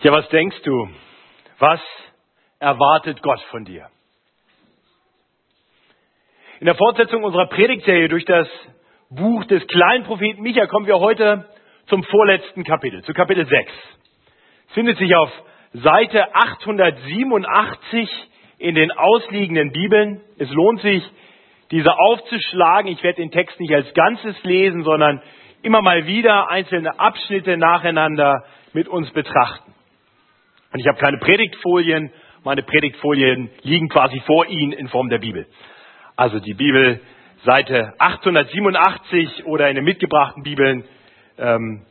Ja, was denkst du? Was erwartet Gott von dir? In der Fortsetzung unserer Predigtserie durch das Buch des kleinen Propheten Micha kommen wir heute zum vorletzten Kapitel, zu Kapitel 6. Es findet sich auf Seite 887 in den ausliegenden Bibeln. Es lohnt sich, diese aufzuschlagen. Ich werde den Text nicht als Ganzes lesen, sondern immer mal wieder einzelne Abschnitte nacheinander mit uns betrachten. Und ich habe keine Predigtfolien. Meine Predigtfolien liegen quasi vor Ihnen in Form der Bibel. Also die Bibel, Seite 887 oder in den mitgebrachten Bibeln, ähm,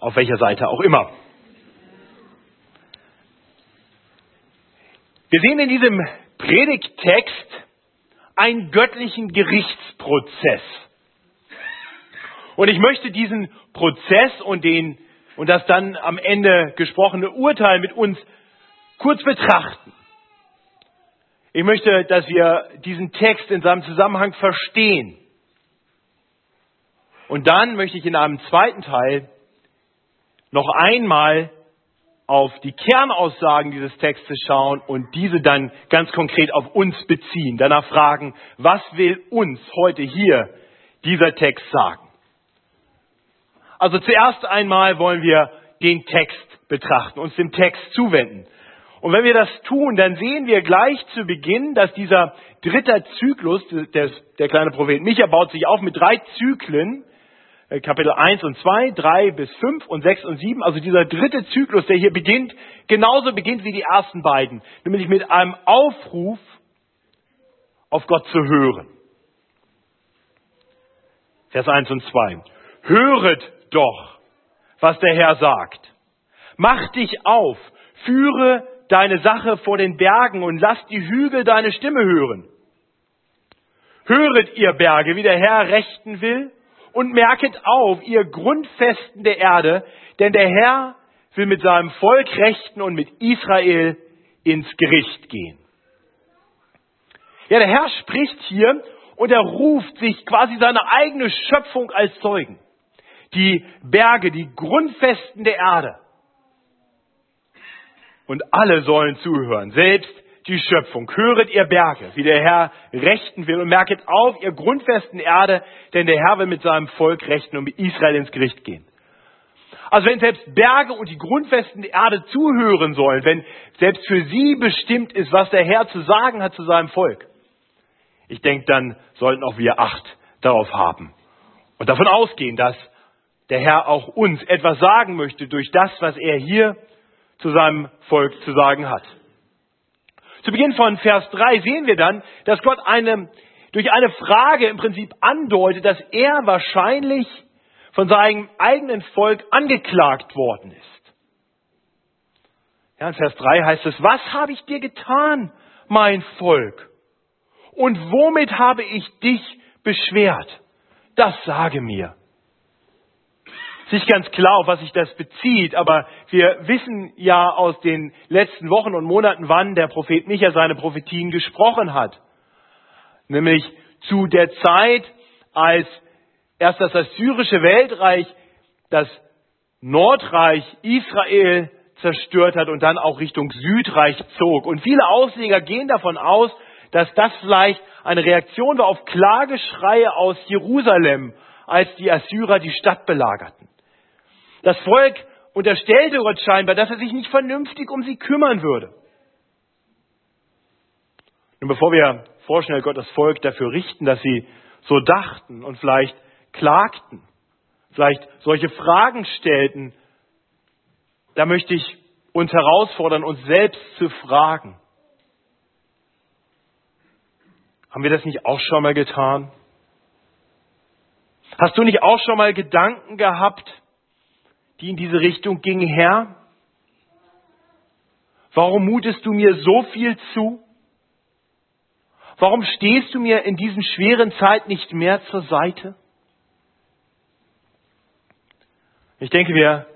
auf welcher Seite auch immer. Wir sehen in diesem Predigttext einen göttlichen Gerichtsprozess. Und ich möchte diesen Prozess und den und das dann am Ende gesprochene Urteil mit uns kurz betrachten. Ich möchte, dass wir diesen Text in seinem Zusammenhang verstehen. Und dann möchte ich in einem zweiten Teil noch einmal auf die Kernaussagen dieses Textes schauen und diese dann ganz konkret auf uns beziehen. Danach fragen, was will uns heute hier dieser Text sagen? Also zuerst einmal wollen wir den Text betrachten, uns dem Text zuwenden. Und wenn wir das tun, dann sehen wir gleich zu Beginn, dass dieser dritte Zyklus, der, der kleine Prophet Micha baut sich auf mit drei Zyklen, äh, Kapitel 1 und 2, 3 bis 5 und 6 und 7, also dieser dritte Zyklus, der hier beginnt, genauso beginnt wie die ersten beiden, nämlich mit einem Aufruf, auf Gott zu hören. Vers 1 und 2. Höret doch, was der Herr sagt. Mach dich auf, führe deine Sache vor den Bergen und lass die Hügel deine Stimme hören. Höret ihr Berge, wie der Herr rechten will, und merket auf, ihr Grundfesten der Erde, denn der Herr will mit seinem Volk rechten und mit Israel ins Gericht gehen. Ja, der Herr spricht hier und er ruft sich quasi seine eigene Schöpfung als Zeugen die Berge, die Grundfesten der Erde. Und alle sollen zuhören, selbst die Schöpfung. Höret ihr Berge, wie der Herr rechten will und merket auf, ihr Grundfesten Erde, denn der Herr will mit seinem Volk rechten und mit Israel ins Gericht gehen. Also wenn selbst Berge und die Grundfesten der Erde zuhören sollen, wenn selbst für sie bestimmt ist, was der Herr zu sagen hat zu seinem Volk, ich denke, dann sollten auch wir Acht darauf haben und davon ausgehen, dass der Herr auch uns etwas sagen möchte durch das, was er hier zu seinem Volk zu sagen hat. Zu Beginn von Vers 3 sehen wir dann, dass Gott eine, durch eine Frage im Prinzip andeutet, dass er wahrscheinlich von seinem eigenen Volk angeklagt worden ist. Ja, in Vers 3 heißt es, was habe ich dir getan, mein Volk? Und womit habe ich dich beschwert? Das sage mir ist nicht ganz klar, auf was sich das bezieht, aber wir wissen ja aus den letzten Wochen und Monaten, wann der Prophet Micha seine Prophetien gesprochen hat. Nämlich zu der Zeit, als erst das assyrische Weltreich das Nordreich Israel zerstört hat und dann auch Richtung Südreich zog. Und viele Ausleger gehen davon aus, dass das vielleicht eine Reaktion war auf Klageschreie aus Jerusalem, als die Assyrer die Stadt belagerten. Das Volk unterstellte Gott scheinbar, dass er sich nicht vernünftig um sie kümmern würde. Nun, bevor wir vorschnell Gott das Volk dafür richten, dass sie so dachten und vielleicht klagten, vielleicht solche Fragen stellten, da möchte ich uns herausfordern, uns selbst zu fragen. Haben wir das nicht auch schon mal getan? Hast du nicht auch schon mal Gedanken gehabt, die in diese Richtung ging, Herr, warum mutest du mir so viel zu? Warum stehst du mir in diesen schweren Zeit nicht mehr zur Seite? Ich denke, wir,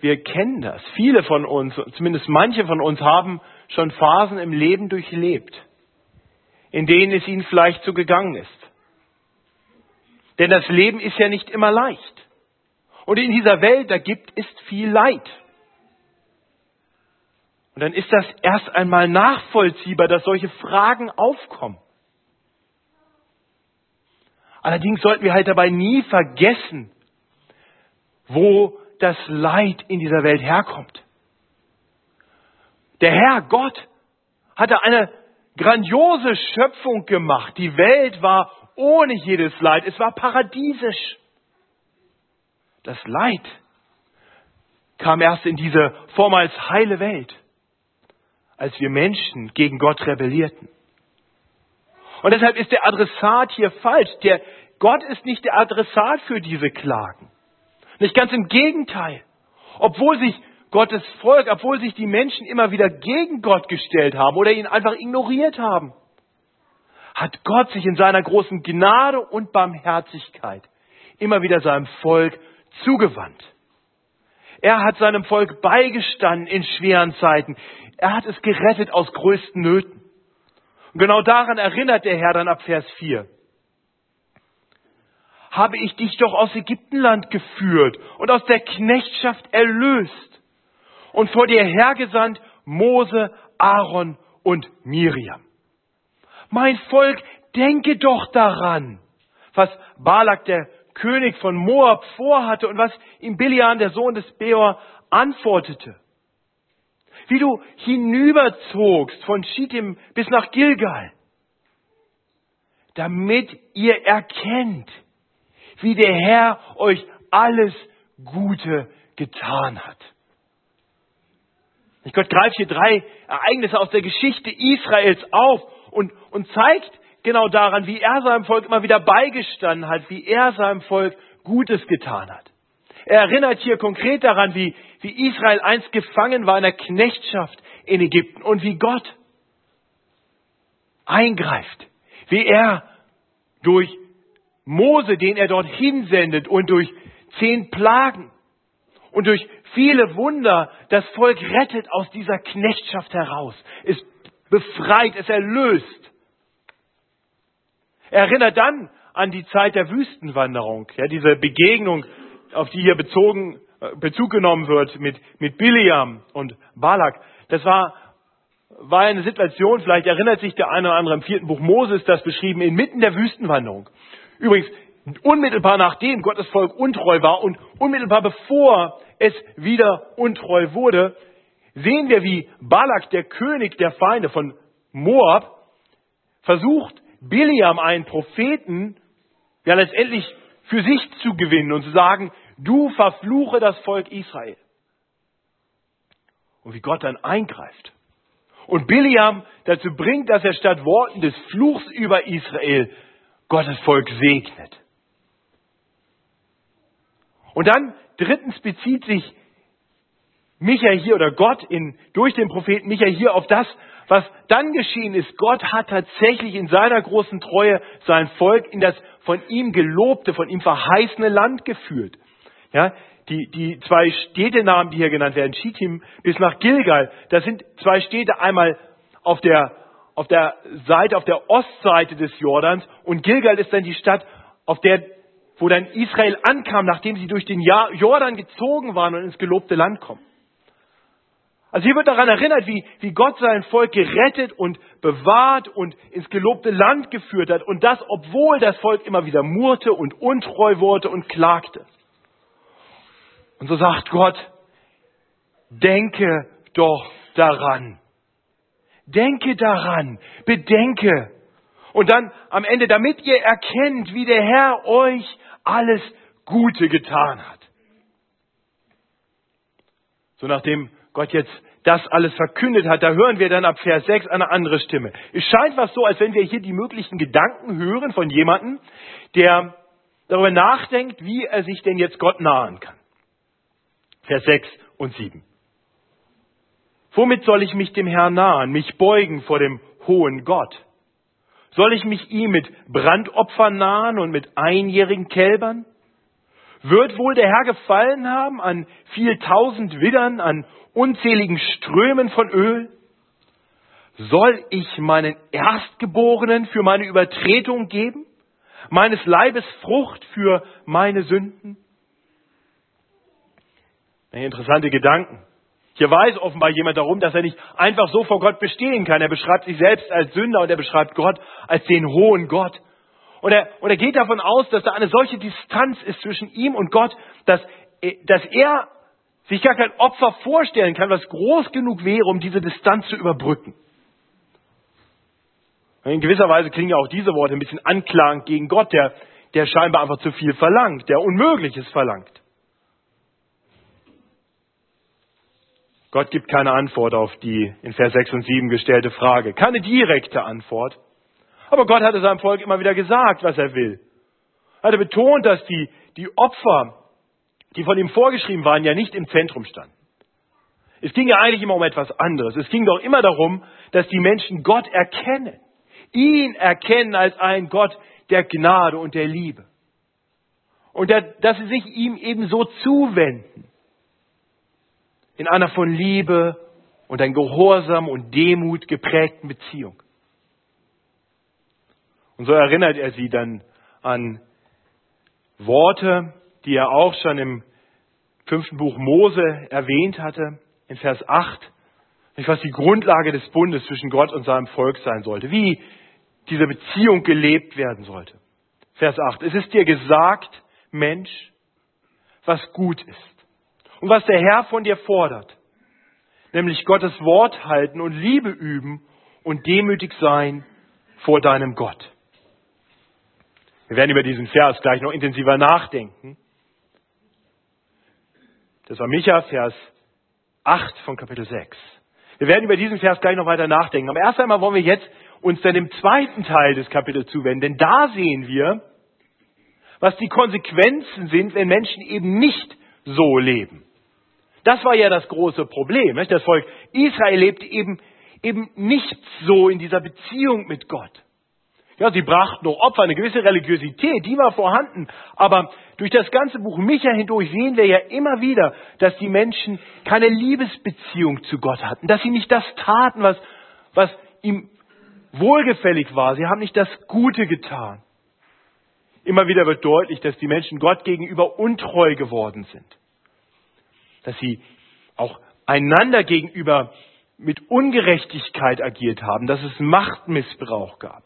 wir kennen das. Viele von uns, zumindest manche von uns haben schon Phasen im Leben durchlebt, in denen es ihnen vielleicht so gegangen ist. Denn das Leben ist ja nicht immer leicht. Und in dieser Welt, da gibt es viel Leid. Und dann ist das erst einmal nachvollziehbar, dass solche Fragen aufkommen. Allerdings sollten wir halt dabei nie vergessen, wo das Leid in dieser Welt herkommt. Der Herr Gott hatte eine grandiose Schöpfung gemacht. Die Welt war ohne jedes Leid. Es war paradiesisch. Das Leid kam erst in diese vormals heile Welt, als wir Menschen gegen Gott rebellierten. Und deshalb ist der Adressat hier falsch. Der Gott ist nicht der Adressat für diese Klagen. Nicht ganz im Gegenteil. Obwohl sich Gottes Volk, obwohl sich die Menschen immer wieder gegen Gott gestellt haben oder ihn einfach ignoriert haben, hat Gott sich in seiner großen Gnade und Barmherzigkeit immer wieder seinem Volk zugewandt. Er hat seinem Volk beigestanden in schweren Zeiten. Er hat es gerettet aus größten Nöten. Und genau daran erinnert der Herr dann ab Vers 4. Habe ich dich doch aus Ägyptenland geführt und aus der Knechtschaft erlöst und vor dir hergesandt Mose, Aaron und Miriam. Mein Volk, denke doch daran, was Balak, der König von Moab, vorhatte und was ihm Bilian, der Sohn des Beor, antwortete wie du hinüberzogst von Schittim bis nach Gilgal, damit ihr erkennt, wie der Herr euch alles Gute getan hat. Gott greift hier drei Ereignisse aus der Geschichte Israels auf und, und zeigt genau daran, wie er seinem Volk immer wieder beigestanden hat, wie er seinem Volk Gutes getan hat. Er erinnert hier konkret daran, wie, wie Israel einst gefangen war in der Knechtschaft in Ägypten und wie Gott eingreift, wie er durch Mose, den er dort hinsendet und durch zehn Plagen und durch viele Wunder das Volk rettet aus dieser Knechtschaft heraus, es befreit, es erlöst. Er erinnert dann an die Zeit der Wüstenwanderung, ja, diese Begegnung auf die hier bezogen, äh, Bezug genommen wird mit, mit Biliam und Balak, das war, war eine Situation, vielleicht erinnert sich der eine oder andere im vierten Buch Moses das beschrieben, inmitten der Wüstenwanderung. Übrigens, unmittelbar nachdem Gottes Volk untreu war und unmittelbar bevor es wieder untreu wurde, sehen wir, wie Balak, der König der Feinde von Moab, versucht, Biliam, einen Propheten, ja letztendlich für sich zu gewinnen und zu sagen, du verfluche das Volk Israel. Und wie Gott dann eingreift. Und Biliam dazu bringt, dass er statt Worten des Fluchs über Israel Gottes Volk segnet. Und dann drittens bezieht sich Micha hier oder Gott in, durch den Propheten Micha hier auf das, was dann geschehen ist. Gott hat tatsächlich in seiner großen Treue sein Volk in das von ihm gelobte, von ihm verheißene Land geführt. Ja, die, die zwei Städtenamen, die hier genannt werden, Schittim bis nach Gilgal, das sind zwei Städte einmal auf der, auf der Seite, auf der Ostseite des Jordans und Gilgal ist dann die Stadt, auf der, wo dann Israel ankam, nachdem sie durch den Jordan gezogen waren und ins gelobte Land kommen. Also hier wird daran erinnert, wie, wie Gott sein Volk gerettet und bewahrt und ins gelobte Land geführt hat. Und das, obwohl das Volk immer wieder murrte und untreu wurde und klagte. Und so sagt Gott, denke doch daran. Denke daran, bedenke. Und dann am Ende, damit ihr erkennt, wie der Herr euch alles Gute getan hat. So nachdem Gott jetzt das alles verkündet hat, da hören wir dann ab Vers 6 eine andere Stimme. Es scheint was so, als wenn wir hier die möglichen Gedanken hören von jemandem, der darüber nachdenkt, wie er sich denn jetzt Gott nahen kann. Vers 6 und 7. Womit soll ich mich dem Herrn nahen, mich beugen vor dem hohen Gott? Soll ich mich ihm mit Brandopfern nahen und mit einjährigen Kälbern? Wird wohl der Herr gefallen haben an viel tausend Widdern, an unzähligen Strömen von Öl? Soll ich meinen Erstgeborenen für meine Übertretung geben? Meines Leibes Frucht für meine Sünden? Interessante Gedanken. Hier weiß offenbar jemand darum, dass er nicht einfach so vor Gott bestehen kann. Er beschreibt sich selbst als Sünder und er beschreibt Gott als den hohen Gott. Und er, und er geht davon aus, dass da eine solche Distanz ist zwischen ihm und Gott, dass, dass er sich gar kein Opfer vorstellen kann, was groß genug wäre, um diese Distanz zu überbrücken. In gewisser Weise klingen ja auch diese Worte ein bisschen anklagend gegen Gott, der, der scheinbar einfach zu viel verlangt, der Unmögliches verlangt. Gott gibt keine Antwort auf die in Vers 6 und 7 gestellte Frage, keine direkte Antwort. Aber Gott hatte seinem Volk immer wieder gesagt, was er will. Er hatte betont, dass die, die Opfer, die von ihm vorgeschrieben waren, ja nicht im Zentrum standen. Es ging ja eigentlich immer um etwas anderes. Es ging doch immer darum, dass die Menschen Gott erkennen. Ihn erkennen als einen Gott der Gnade und der Liebe. Und dass sie sich ihm eben so zuwenden in einer von Liebe und ein Gehorsam und Demut geprägten Beziehung. Und so erinnert er sie dann an Worte, die er auch schon im fünften Buch Mose erwähnt hatte, in Vers 8, was die Grundlage des Bundes zwischen Gott und seinem Volk sein sollte, wie diese Beziehung gelebt werden sollte. Vers 8, es ist dir gesagt, Mensch, was gut ist und was der Herr von dir fordert, nämlich Gottes Wort halten und Liebe üben und demütig sein vor deinem Gott. Wir werden über diesen Vers gleich noch intensiver nachdenken. Das war Micha, Vers 8 von Kapitel 6. Wir werden über diesen Vers gleich noch weiter nachdenken. Aber erst einmal wollen wir jetzt uns dann dem zweiten Teil des Kapitels zuwenden, denn da sehen wir, was die Konsequenzen sind, wenn Menschen eben nicht so leben. Das war ja das große Problem. Nicht? Das Volk Israel lebte eben, eben nicht so in dieser Beziehung mit Gott. Ja, sie brachten noch Opfer, eine gewisse Religiosität, die war vorhanden. Aber durch das ganze Buch Micha hindurch sehen wir ja immer wieder, dass die Menschen keine Liebesbeziehung zu Gott hatten, dass sie nicht das taten, was, was ihm wohlgefällig war. Sie haben nicht das Gute getan. Immer wieder wird deutlich, dass die Menschen Gott gegenüber untreu geworden sind dass sie auch einander gegenüber mit Ungerechtigkeit agiert haben, dass es Machtmissbrauch gab.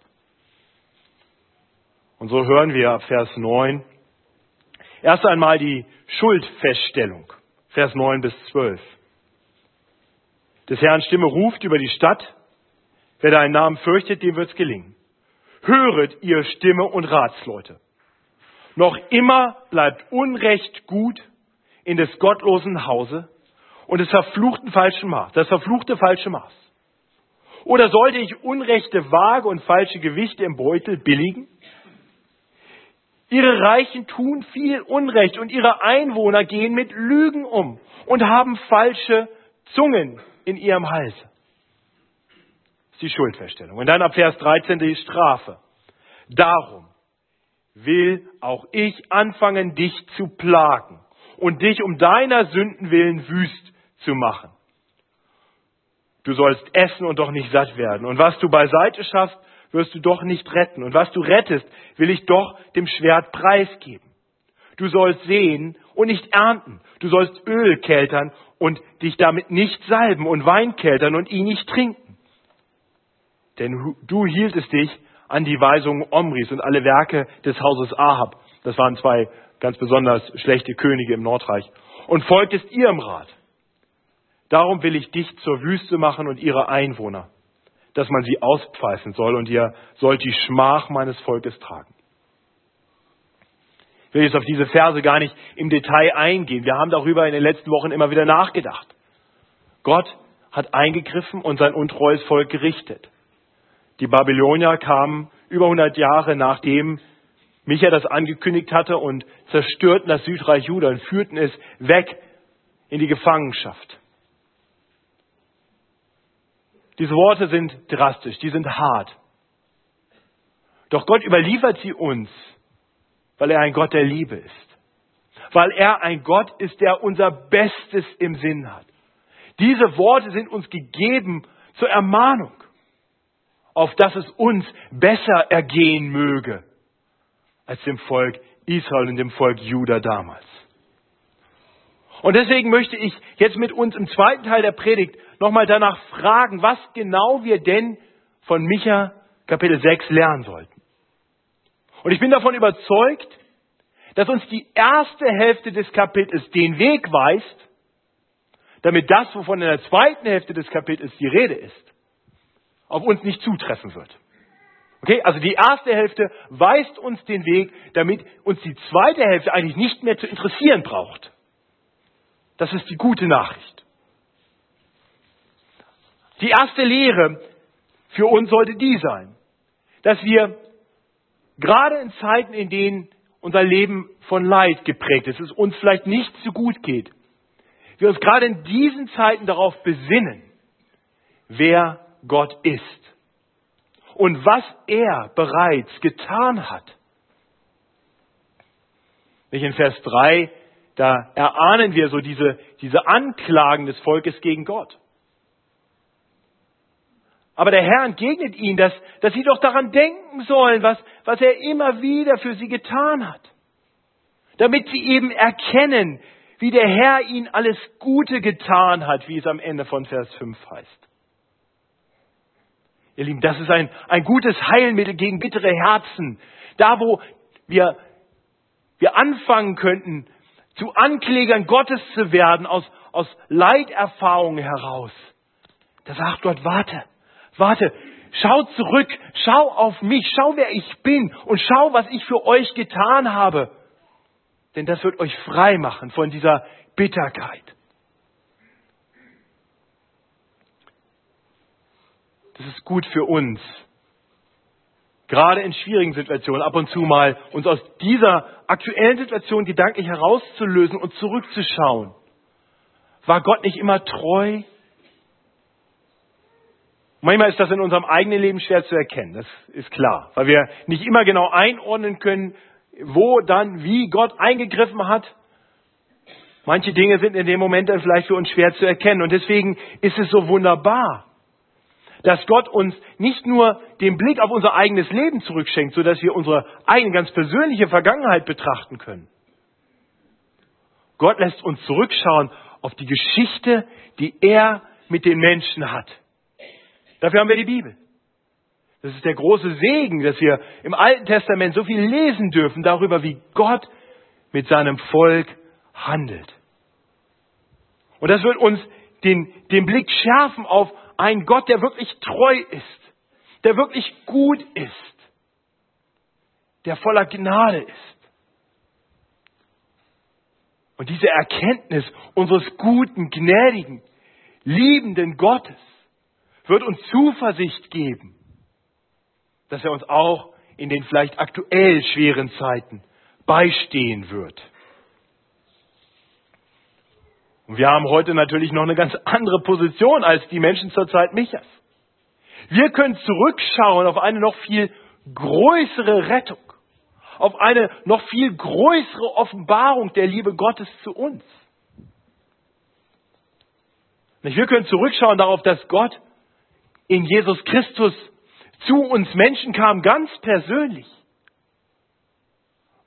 Und so hören wir ab Vers 9 erst einmal die Schuldfeststellung, Vers 9 bis 12. Des Herrn Stimme ruft über die Stadt, wer deinen Namen fürchtet, dem wird's gelingen. Höret ihr Stimme und Ratsleute. Noch immer bleibt Unrecht gut in des gottlosen Hause und des verfluchten falschen Maß, das verfluchte falsche Maß? Oder sollte ich unrechte Waage und falsche Gewichte im Beutel billigen? Ihre Reichen tun viel Unrecht und ihre Einwohner gehen mit Lügen um und haben falsche Zungen in ihrem Hals. Das ist die Schuldfeststellung. Und dann ab Vers 13 die Strafe. Darum will auch ich anfangen, dich zu plagen und dich um deiner Sünden willen wüst zu machen. Du sollst essen und doch nicht satt werden. Und was du beiseite schaffst, wirst du doch nicht retten. Und was du rettest, will ich doch dem Schwert preisgeben. Du sollst sehen und nicht ernten. Du sollst Öl keltern und dich damit nicht salben und Wein keltern und ihn nicht trinken. Denn du hieltest dich an die Weisungen Omris und alle Werke des Hauses Ahab. Das waren zwei ganz besonders schlechte Könige im Nordreich, und folgtest ihrem Rat. Darum will ich dich zur Wüste machen und ihre Einwohner, dass man sie auspfeifen soll, und ihr sollt die Schmach meines Volkes tragen. Ich will jetzt auf diese Verse gar nicht im Detail eingehen. Wir haben darüber in den letzten Wochen immer wieder nachgedacht. Gott hat eingegriffen und sein untreues Volk gerichtet. Die Babylonier kamen über 100 Jahre nachdem Micha das angekündigt hatte und zerstörten das Südreich Juda und führten es weg in die Gefangenschaft. Diese Worte sind drastisch, die sind hart. Doch Gott überliefert sie uns, weil er ein Gott der Liebe ist. Weil er ein Gott ist, der unser Bestes im Sinn hat. Diese Worte sind uns gegeben zur Ermahnung, auf dass es uns besser ergehen möge als dem Volk Israel und dem Volk Juda damals. Und deswegen möchte ich jetzt mit uns im zweiten Teil der Predigt nochmal danach fragen, was genau wir denn von Micha Kapitel 6 lernen sollten. Und ich bin davon überzeugt, dass uns die erste Hälfte des Kapitels den Weg weist, damit das, wovon in der zweiten Hälfte des Kapitels die Rede ist, auf uns nicht zutreffen wird. Okay, also die erste Hälfte weist uns den Weg, damit uns die zweite Hälfte eigentlich nicht mehr zu interessieren braucht. Das ist die gute Nachricht. Die erste Lehre für uns sollte die sein, dass wir gerade in Zeiten, in denen unser Leben von Leid geprägt ist, es uns vielleicht nicht so gut geht, wir uns gerade in diesen Zeiten darauf besinnen, wer Gott ist und was er bereits getan hat. In Vers 3, da erahnen wir so diese, diese Anklagen des Volkes gegen Gott. Aber der Herr entgegnet ihnen, dass, dass sie doch daran denken sollen, was, was er immer wieder für sie getan hat. Damit sie eben erkennen, wie der Herr ihnen alles Gute getan hat, wie es am Ende von Vers 5 heißt. Ihr Lieben, das ist ein, ein gutes Heilmittel gegen bittere Herzen. Da, wo wir, wir anfangen könnten, zu Anklägern Gottes zu werden, aus, aus Leiterfahrungen heraus. Da sagt Gott, warte, warte, schau zurück, schau auf mich, schau, wer ich bin und schau, was ich für euch getan habe. Denn das wird euch frei machen von dieser Bitterkeit. Das ist gut für uns. Gerade in schwierigen Situationen ab und zu mal uns aus dieser aktuellen Situation gedanklich herauszulösen und zurückzuschauen. War Gott nicht immer treu? Manchmal ist das in unserem eigenen Leben schwer zu erkennen, das ist klar, weil wir nicht immer genau einordnen können, wo dann, wie Gott eingegriffen hat. Manche Dinge sind in dem Moment dann vielleicht für uns schwer zu erkennen und deswegen ist es so wunderbar, dass Gott uns nicht nur den Blick auf unser eigenes Leben zurückschenkt, sodass wir unsere eigene ganz persönliche Vergangenheit betrachten können. Gott lässt uns zurückschauen auf die Geschichte, die er mit den Menschen hat. Dafür haben wir die Bibel. Das ist der große Segen, dass wir im Alten Testament so viel lesen dürfen darüber, wie Gott mit seinem Volk handelt. Und das wird uns den, den Blick schärfen auf ein Gott, der wirklich treu ist, der wirklich gut ist, der voller Gnade ist. Und diese Erkenntnis unseres guten, gnädigen, liebenden Gottes wird uns Zuversicht geben, dass er uns auch in den vielleicht aktuell schweren Zeiten beistehen wird. Und wir haben heute natürlich noch eine ganz andere Position als die Menschen zur Zeit Michas. Wir können zurückschauen auf eine noch viel größere Rettung, auf eine noch viel größere Offenbarung der Liebe Gottes zu uns. Wir können zurückschauen darauf, dass Gott in Jesus Christus zu uns Menschen kam, ganz persönlich.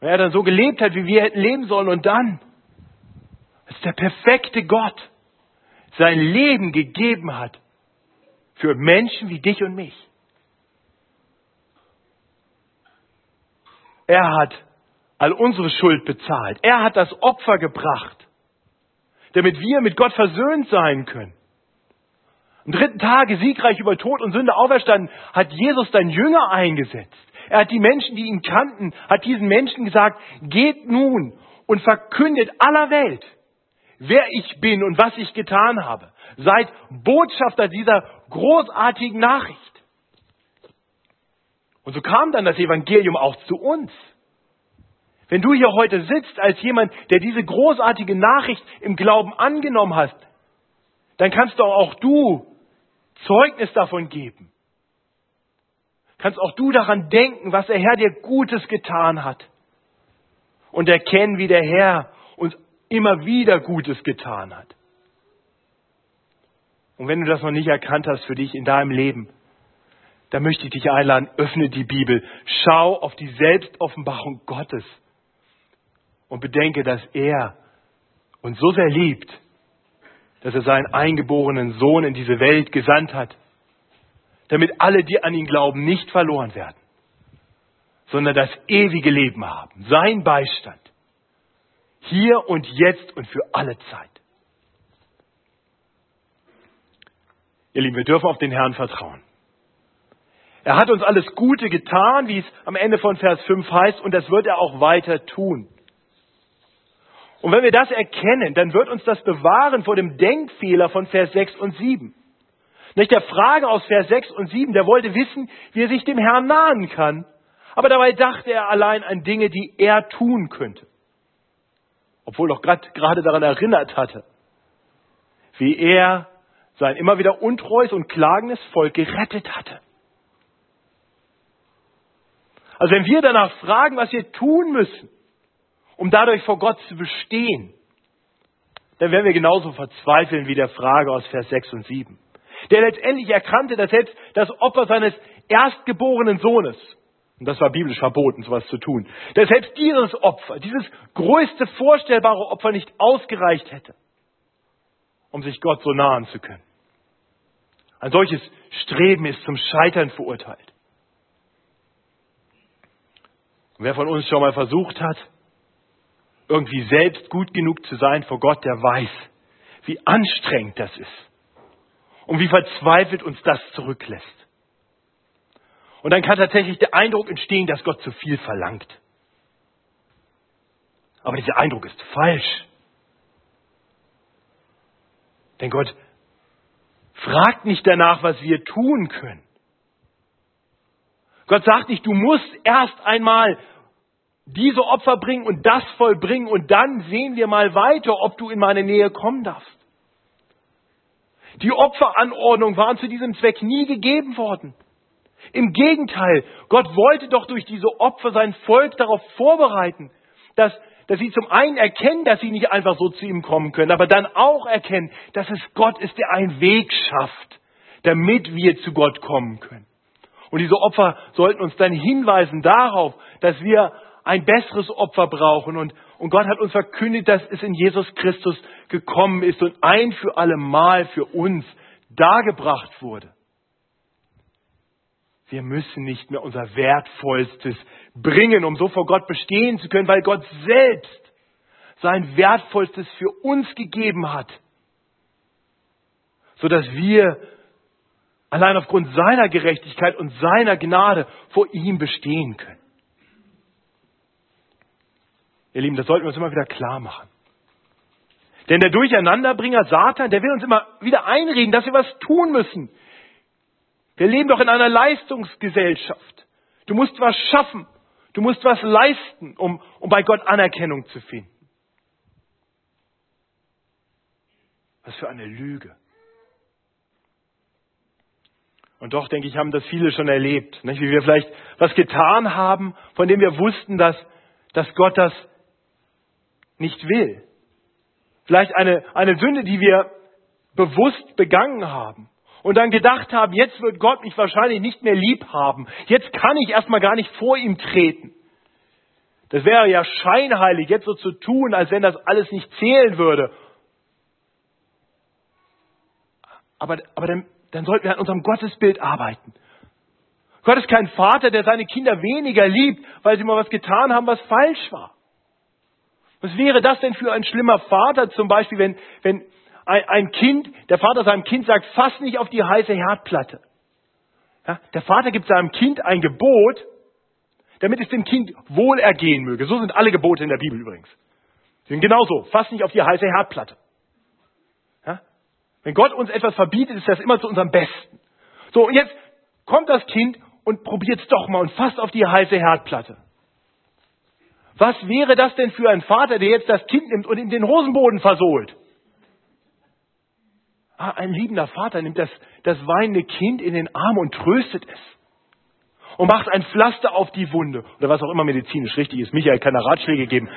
Und er dann so gelebt hat, wie wir hätten leben sollen und dann als der perfekte Gott sein Leben gegeben hat für Menschen wie dich und mich. Er hat all unsere Schuld bezahlt. Er hat das Opfer gebracht, damit wir mit Gott versöhnt sein können. Am dritten Tage siegreich über Tod und Sünde auferstanden, hat Jesus dein Jünger eingesetzt. Er hat die Menschen, die ihn kannten, hat diesen Menschen gesagt, geht nun und verkündet aller Welt, wer ich bin und was ich getan habe. Seid Botschafter dieser großartigen Nachricht. Und so kam dann das Evangelium auch zu uns. Wenn du hier heute sitzt als jemand, der diese großartige Nachricht im Glauben angenommen hast, dann kannst doch auch du Zeugnis davon geben. Kannst auch du daran denken, was der Herr dir Gutes getan hat. Und erkennen, wie der Herr immer wieder Gutes getan hat. Und wenn du das noch nicht erkannt hast für dich in deinem Leben, dann möchte ich dich einladen, öffne die Bibel, schau auf die Selbstoffenbarung Gottes und bedenke, dass er uns so sehr liebt, dass er seinen eingeborenen Sohn in diese Welt gesandt hat, damit alle, die an ihn glauben, nicht verloren werden, sondern das ewige Leben haben. Sein Beistand. Hier und jetzt und für alle Zeit. Ihr Lieben, wir dürfen auf den Herrn vertrauen. Er hat uns alles Gute getan, wie es am Ende von Vers 5 heißt, und das wird er auch weiter tun. Und wenn wir das erkennen, dann wird uns das bewahren vor dem Denkfehler von Vers 6 und 7. Nicht der Frage aus Vers 6 und 7, der wollte wissen, wie er sich dem Herrn nahen kann. Aber dabei dachte er allein an Dinge, die er tun könnte. Obwohl doch gerade daran erinnert hatte, wie er sein immer wieder untreues und klagendes Volk gerettet hatte. Also wenn wir danach fragen, was wir tun müssen, um dadurch vor Gott zu bestehen, dann werden wir genauso verzweifeln wie der Frage aus Vers 6 und 7. Der letztendlich erkannte, dass selbst das Opfer seines erstgeborenen Sohnes, und das war biblisch verboten, sowas zu tun, dass selbst dieses Opfer, dieses größte vorstellbare Opfer nicht ausgereicht hätte, um sich Gott so nahen zu können. Ein solches Streben ist zum Scheitern verurteilt. Und wer von uns schon mal versucht hat, irgendwie selbst gut genug zu sein vor Gott, der weiß, wie anstrengend das ist und wie verzweifelt uns das zurücklässt. Und dann kann tatsächlich der Eindruck entstehen, dass Gott zu viel verlangt. Aber dieser Eindruck ist falsch. Denn Gott fragt nicht danach, was wir tun können. Gott sagt nicht, du musst erst einmal diese Opfer bringen und das vollbringen und dann sehen wir mal weiter, ob du in meine Nähe kommen darfst. Die Opferanordnungen waren zu diesem Zweck nie gegeben worden. Im Gegenteil, Gott wollte doch durch diese Opfer sein Volk darauf vorbereiten, dass dass sie zum einen erkennen, dass sie nicht einfach so zu ihm kommen können, aber dann auch erkennen, dass es Gott ist, der einen Weg schafft, damit wir zu Gott kommen können. Und diese Opfer sollten uns dann hinweisen darauf, dass wir ein besseres Opfer brauchen. Und, und Gott hat uns verkündigt, dass es in Jesus Christus gekommen ist und ein für alle Mal für uns dargebracht wurde. Wir müssen nicht mehr unser Wertvollstes bringen, um so vor Gott bestehen zu können, weil Gott selbst sein Wertvollstes für uns gegeben hat, sodass wir allein aufgrund seiner Gerechtigkeit und seiner Gnade vor ihm bestehen können. Ihr Lieben, das sollten wir uns immer wieder klar machen. Denn der Durcheinanderbringer Satan, der will uns immer wieder einreden, dass wir was tun müssen. Wir leben doch in einer Leistungsgesellschaft. Du musst was schaffen. Du musst was leisten, um, um bei Gott Anerkennung zu finden. Was für eine Lüge. Und doch, denke ich, haben das viele schon erlebt. Nicht? Wie wir vielleicht was getan haben, von dem wir wussten, dass, dass Gott das nicht will. Vielleicht eine, eine Sünde, die wir bewusst begangen haben und dann gedacht haben, jetzt wird Gott mich wahrscheinlich nicht mehr lieb haben. Jetzt kann ich erstmal gar nicht vor ihm treten. Das wäre ja scheinheilig, jetzt so zu tun, als wenn das alles nicht zählen würde. Aber, aber dann, dann sollten wir an unserem Gottesbild arbeiten. Gott ist kein Vater, der seine Kinder weniger liebt, weil sie mal was getan haben, was falsch war. Was wäre das denn für ein schlimmer Vater zum Beispiel, wenn, wenn ein, Kind, der Vater seinem Kind sagt, fass nicht auf die heiße Herdplatte. Ja, der Vater gibt seinem Kind ein Gebot, damit es dem Kind wohlergehen möge. So sind alle Gebote in der Bibel übrigens. Sie sind genauso. Fass nicht auf die heiße Herdplatte. Ja? Wenn Gott uns etwas verbietet, ist das immer zu unserem Besten. So, und jetzt kommt das Kind und probiert es doch mal und fasst auf die heiße Herdplatte. Was wäre das denn für ein Vater, der jetzt das Kind nimmt und in den Hosenboden versohlt? Ah, ein liebender Vater nimmt das, das weinende Kind in den Arm und tröstet es. Und macht ein Pflaster auf die Wunde. Oder was auch immer medizinisch richtig ist. Michael kann da Ratschläge geben.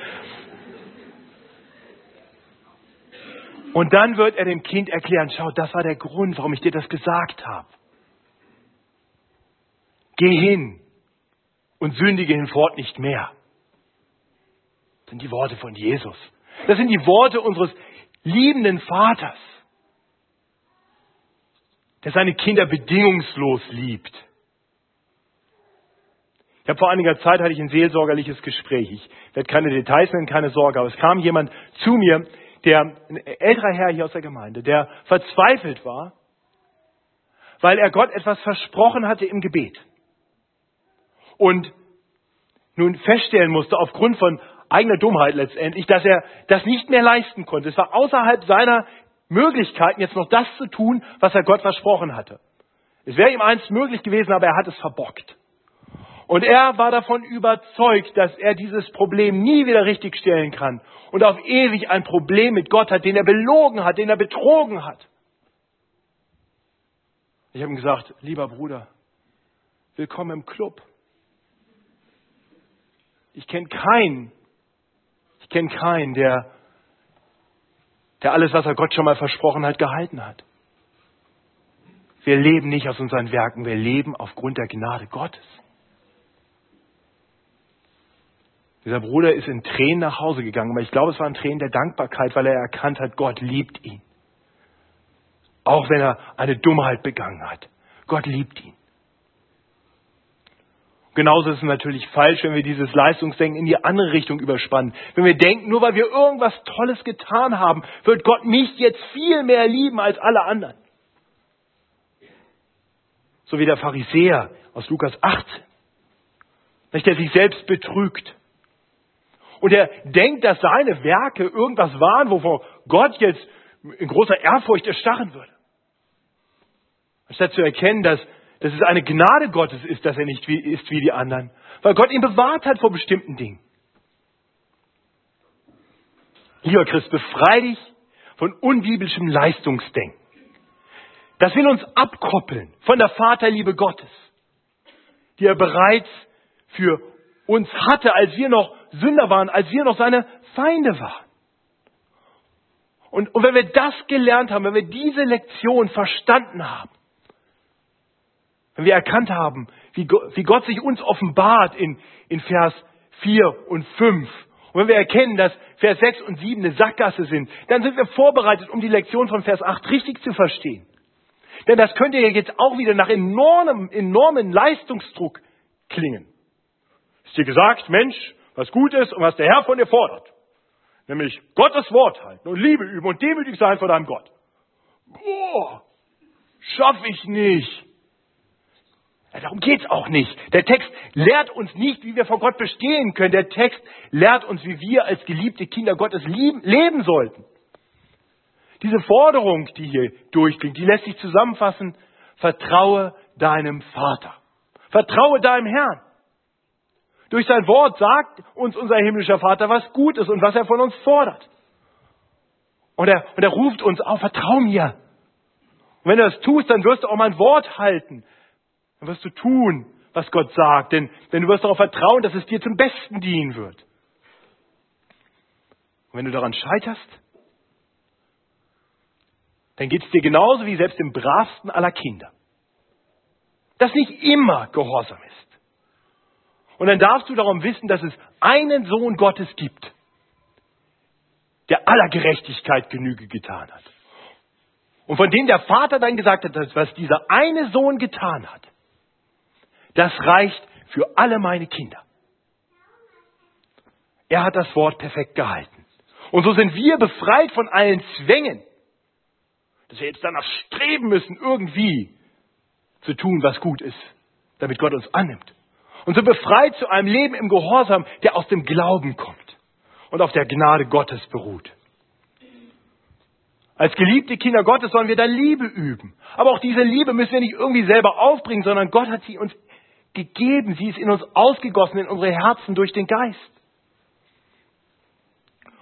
Und dann wird er dem Kind erklären, schau, das war der Grund, warum ich dir das gesagt habe. Geh hin und sündige hinfort nicht mehr. Das sind die Worte von Jesus. Das sind die Worte unseres liebenden Vaters, der seine Kinder bedingungslos liebt. Ich habe vor einiger Zeit hatte ich ein seelsorgerliches Gespräch. Ich werde keine Details nennen, keine Sorge, aber es kam jemand zu mir, der ein älterer Herr hier aus der Gemeinde, der verzweifelt war, weil er Gott etwas versprochen hatte im Gebet. Und nun feststellen musste, aufgrund von eigener Dummheit letztendlich, dass er das nicht mehr leisten konnte. Es war außerhalb seiner Möglichkeiten, jetzt noch das zu tun, was er Gott versprochen hatte. Es wäre ihm einst möglich gewesen, aber er hat es verbockt. Und er war davon überzeugt, dass er dieses Problem nie wieder richtig stellen kann und auf ewig ein Problem mit Gott hat, den er belogen hat, den er betrogen hat. Ich habe ihm gesagt, lieber Bruder, willkommen im Club. Ich kenne keinen, ich kenne keinen, der, der alles, was er Gott schon mal versprochen hat, gehalten hat. Wir leben nicht aus unseren Werken, wir leben aufgrund der Gnade Gottes. Dieser Bruder ist in Tränen nach Hause gegangen, aber ich glaube, es waren Tränen der Dankbarkeit, weil er erkannt hat, Gott liebt ihn. Auch wenn er eine Dummheit begangen hat. Gott liebt ihn. Genauso ist es natürlich falsch, wenn wir dieses Leistungsdenken in die andere Richtung überspannen. Wenn wir denken, nur weil wir irgendwas Tolles getan haben, wird Gott mich jetzt viel mehr lieben als alle anderen. So wie der Pharisäer aus Lukas 18, der sich selbst betrügt und er denkt, dass seine Werke irgendwas waren, wovor Gott jetzt in großer Ehrfurcht erstarren würde. Anstatt zu erkennen, dass, dass es eine Gnade Gottes ist, dass er nicht wie, ist wie die anderen, weil Gott ihn bewahrt hat vor bestimmten Dingen. Lieber Christ, befrei dich von unbiblischem Leistungsdenken. Das will uns abkoppeln von der Vaterliebe Gottes, die er bereits für uns hatte, als wir noch Sünder waren, als wir noch seine Feinde waren. Und, und wenn wir das gelernt haben, wenn wir diese Lektion verstanden haben, wenn wir erkannt haben, wie, wie Gott sich uns offenbart in, in Vers 4 und 5, und wenn wir erkennen, dass Vers 6 und 7 eine Sackgasse sind, dann sind wir vorbereitet, um die Lektion von Vers 8 richtig zu verstehen. Denn das könnte ja jetzt auch wieder nach enormem, enormen Leistungsdruck klingen. Ist dir gesagt, Mensch, was gut ist und was der Herr von dir fordert. Nämlich Gottes Wort halten und Liebe üben und demütig sein vor deinem Gott. Boah, schaff ich nicht. Darum geht's auch nicht. Der Text lehrt uns nicht, wie wir vor Gott bestehen können. Der Text lehrt uns, wie wir als geliebte Kinder Gottes lieben, leben sollten. Diese Forderung, die hier durchklingt, die lässt sich zusammenfassen. Vertraue deinem Vater. Vertraue deinem Herrn. Durch sein Wort sagt uns unser himmlischer Vater, was gut ist und was er von uns fordert. Und er, und er ruft uns auf, vertrau mir. Und wenn du das tust, dann wirst du auch mein Wort halten. Dann wirst du tun, was Gott sagt. Denn, denn du wirst darauf vertrauen, dass es dir zum Besten dienen wird. Und wenn du daran scheiterst, dann geht es dir genauso wie selbst dem bravsten aller Kinder. Das nicht immer Gehorsam ist. Und dann darfst du darum wissen, dass es einen Sohn Gottes gibt, der aller Gerechtigkeit Genüge getan hat. Und von dem der Vater dann gesagt hat, dass was dieser eine Sohn getan hat, das reicht für alle meine Kinder. Er hat das Wort perfekt gehalten. Und so sind wir befreit von allen Zwängen, dass wir jetzt danach streben müssen, irgendwie zu tun, was gut ist, damit Gott uns annimmt und so befreit zu einem Leben im Gehorsam, der aus dem Glauben kommt und auf der Gnade Gottes beruht. Als geliebte Kinder Gottes sollen wir da Liebe üben. Aber auch diese Liebe müssen wir nicht irgendwie selber aufbringen, sondern Gott hat sie uns gegeben. Sie ist in uns ausgegossen, in unsere Herzen durch den Geist.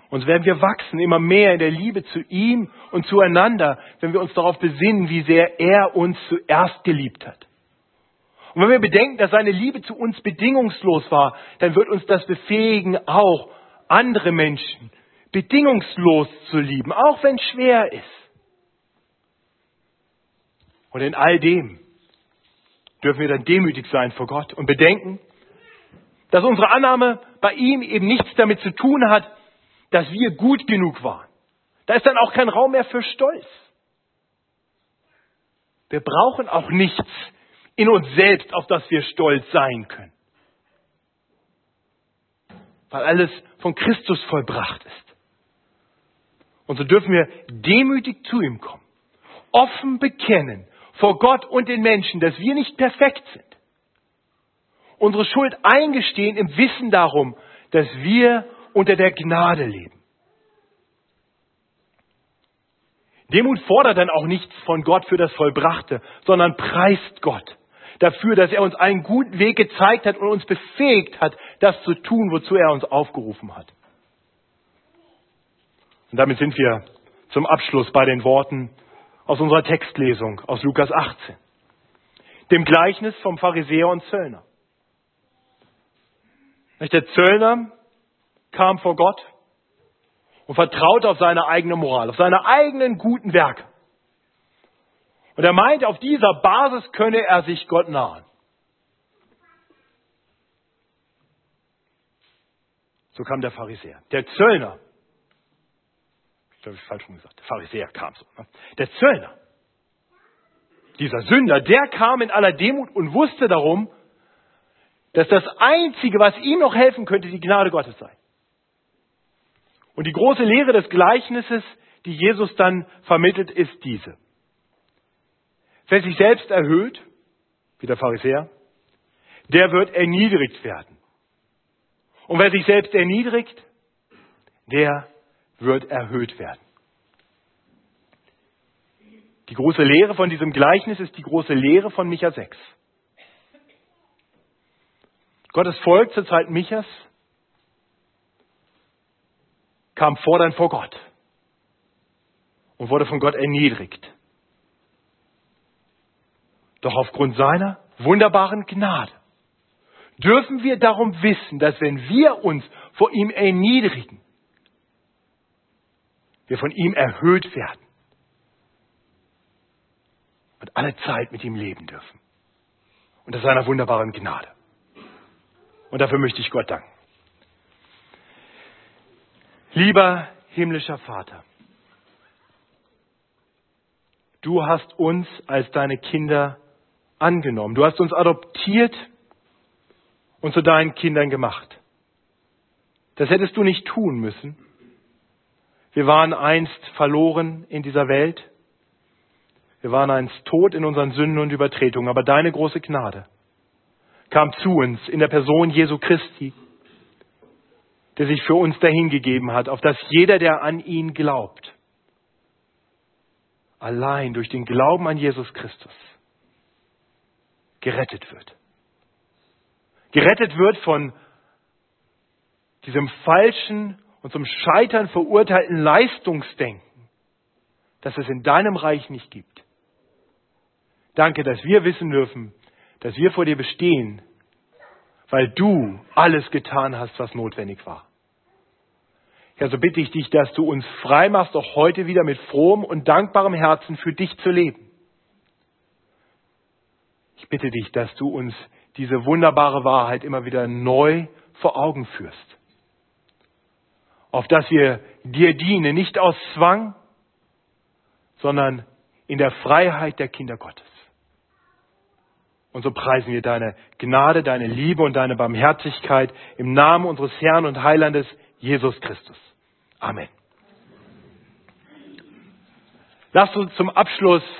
Und so werden wir wachsen, immer mehr in der Liebe zu ihm und zueinander, wenn wir uns darauf besinnen, wie sehr er uns zuerst geliebt hat. Und wenn wir bedenken, dass seine Liebe zu uns bedingungslos war, dann wird uns das befähigen, auch andere Menschen bedingungslos zu lieben, auch wenn es schwer ist. Und in all dem dürfen wir dann demütig sein vor Gott und bedenken, dass unsere Annahme bei ihm eben nichts damit zu tun hat, dass wir gut genug waren. Da ist dann auch kein Raum mehr für Stolz. Wir brauchen auch nichts in uns selbst, auf das wir stolz sein können. Weil alles von Christus vollbracht ist. Und so dürfen wir demütig zu ihm kommen, offen bekennen vor Gott und den Menschen, dass wir nicht perfekt sind. Unsere Schuld eingestehen im Wissen darum, dass wir unter der Gnade leben. Demut fordert dann auch nichts von Gott für das Vollbrachte, sondern preist Gott dafür, dass er uns einen guten Weg gezeigt hat und uns befähigt hat, das zu tun, wozu er uns aufgerufen hat. Und damit sind wir zum Abschluss bei den Worten aus unserer Textlesung aus Lukas 18, dem Gleichnis vom Pharisäer und Zöllner. Der Zöllner kam vor Gott und vertraute auf seine eigene Moral, auf seine eigenen guten Werke. Und er meinte, auf dieser Basis könne er sich Gott nahen. So kam der Pharisäer. Der Zöllner, glaube, ich falsch gesagt, der Pharisäer kam so. Ne? Der Zöllner, dieser Sünder, der kam in aller Demut und wusste darum, dass das Einzige, was ihm noch helfen könnte, die Gnade Gottes sei. Und die große Lehre des Gleichnisses, die Jesus dann vermittelt, ist diese. Wer sich selbst erhöht, wie der Pharisäer, der wird erniedrigt werden. Und wer sich selbst erniedrigt, der wird erhöht werden. Die große Lehre von diesem Gleichnis ist die große Lehre von Micha 6. Gottes Volk zur Zeit Michas kam fordernd vor Gott und wurde von Gott erniedrigt. Doch aufgrund seiner wunderbaren Gnade dürfen wir darum wissen, dass wenn wir uns vor ihm erniedrigen, wir von ihm erhöht werden und alle Zeit mit ihm leben dürfen. Unter seiner wunderbaren Gnade. Und dafür möchte ich Gott danken. Lieber himmlischer Vater, du hast uns als deine Kinder angenommen. Du hast uns adoptiert und zu deinen Kindern gemacht. Das hättest du nicht tun müssen. Wir waren einst verloren in dieser Welt. Wir waren einst tot in unseren Sünden und Übertretungen. Aber deine große Gnade kam zu uns in der Person Jesu Christi, der sich für uns dahingegeben hat, auf dass jeder, der an ihn glaubt, allein durch den Glauben an Jesus Christus gerettet wird. Gerettet wird von diesem falschen und zum Scheitern verurteilten Leistungsdenken, das es in deinem Reich nicht gibt. Danke, dass wir wissen dürfen, dass wir vor dir bestehen, weil du alles getan hast, was notwendig war. Ja, so bitte ich dich, dass du uns frei machst, auch heute wieder mit frohem und dankbarem Herzen für dich zu leben. Ich bitte dich, dass du uns diese wunderbare Wahrheit immer wieder neu vor Augen führst. Auf dass wir dir dienen, nicht aus Zwang, sondern in der Freiheit der Kinder Gottes. Und so preisen wir deine Gnade, deine Liebe und deine Barmherzigkeit im Namen unseres Herrn und Heilandes Jesus Christus. Amen. Lasst uns zum Abschluss